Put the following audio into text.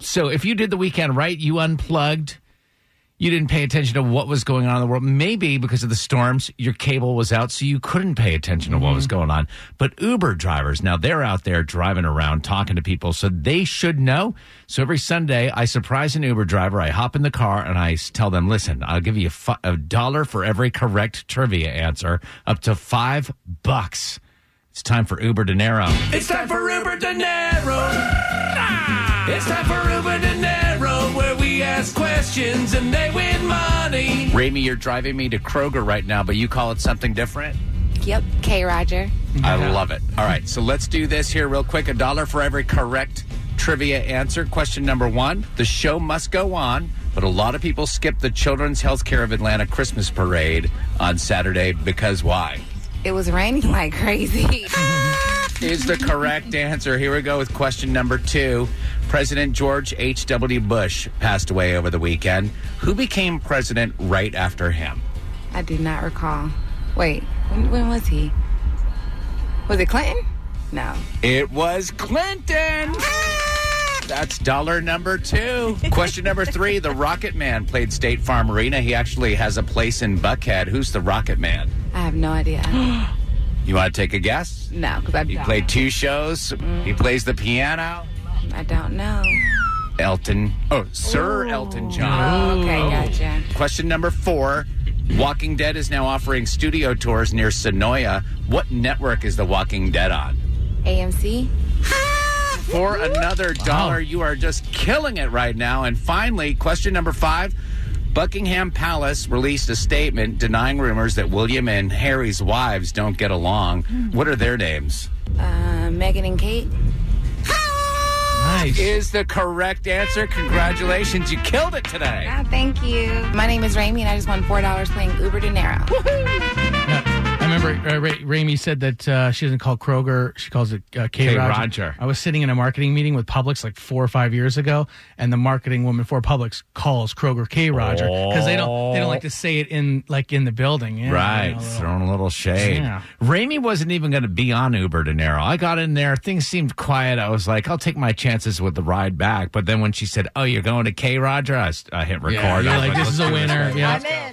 So if you did the weekend right, you unplugged, you didn't pay attention to what was going on in the world. Maybe because of the storms, your cable was out, so you couldn't pay attention to what was mm-hmm. going on. But Uber drivers, now they're out there driving around talking to people, so they should know. So every Sunday, I surprise an Uber driver. I hop in the car and I tell them, listen, I'll give you a, fi- a dollar for every correct trivia answer, up to five bucks. It's time for Uber Dinero. It's time for Uber Dinero. Ah! It's time for Uber Dinero, where we ask questions and they win money. Ramey, you're driving me to Kroger right now, but you call it something different? Yep. K. Roger. I love it. All right, so let's do this here real quick. A dollar for every correct trivia answer. Question number one The show must go on, but a lot of people skip the Children's Healthcare of Atlanta Christmas Parade on Saturday because why? It was raining like crazy. is the correct answer. Here we go with question number two. President George H.W. Bush passed away over the weekend. Who became president right after him? I do not recall. Wait, when, when was he? Was it Clinton? No. It was Clinton. That's dollar number two. Question number three. The Rocket Man played State Farm Arena. He actually has a place in Buckhead. Who's the Rocket Man? I have no idea. You want to take a guess? no, because I He don't. played two shows. Mm. He plays the piano. I don't know. Elton. Oh, Sir Elton John. Oh, okay, gotcha. Question number four. Walking Dead is now offering studio tours near Senoia. What network is The Walking Dead on? AMC. For another dollar, you are just killing it right now. And finally, question number five. Buckingham Palace released a statement denying rumors that William and Harry's wives don't get along. What are their names? Uh, Meghan and Kate. Nice. Is the correct answer. Congratulations, you killed it today. Ah, thank you. My name is Ramey, and I just won four dollars playing Uber Dinero. Yeah. Remember uh, Ra- Ramey said that uh, she doesn't call Kroger; she calls it uh, K. K. Roger. Roger. I was sitting in a marketing meeting with Publix like four or five years ago, and the marketing woman for Publix calls Kroger K. Roger because they don't they don't like to say it in like in the building. Yeah, Right, you know, a little- throwing a little shade. Yeah. Ramey wasn't even going to be on Uber Dinero. I got in there, things seemed quiet. I was like, I'll take my chances with the ride back. But then when she said, "Oh, you're going to K Roger," I, s- I hit record. Yeah, I you're was like, this let's is a do winner. thing. Yeah.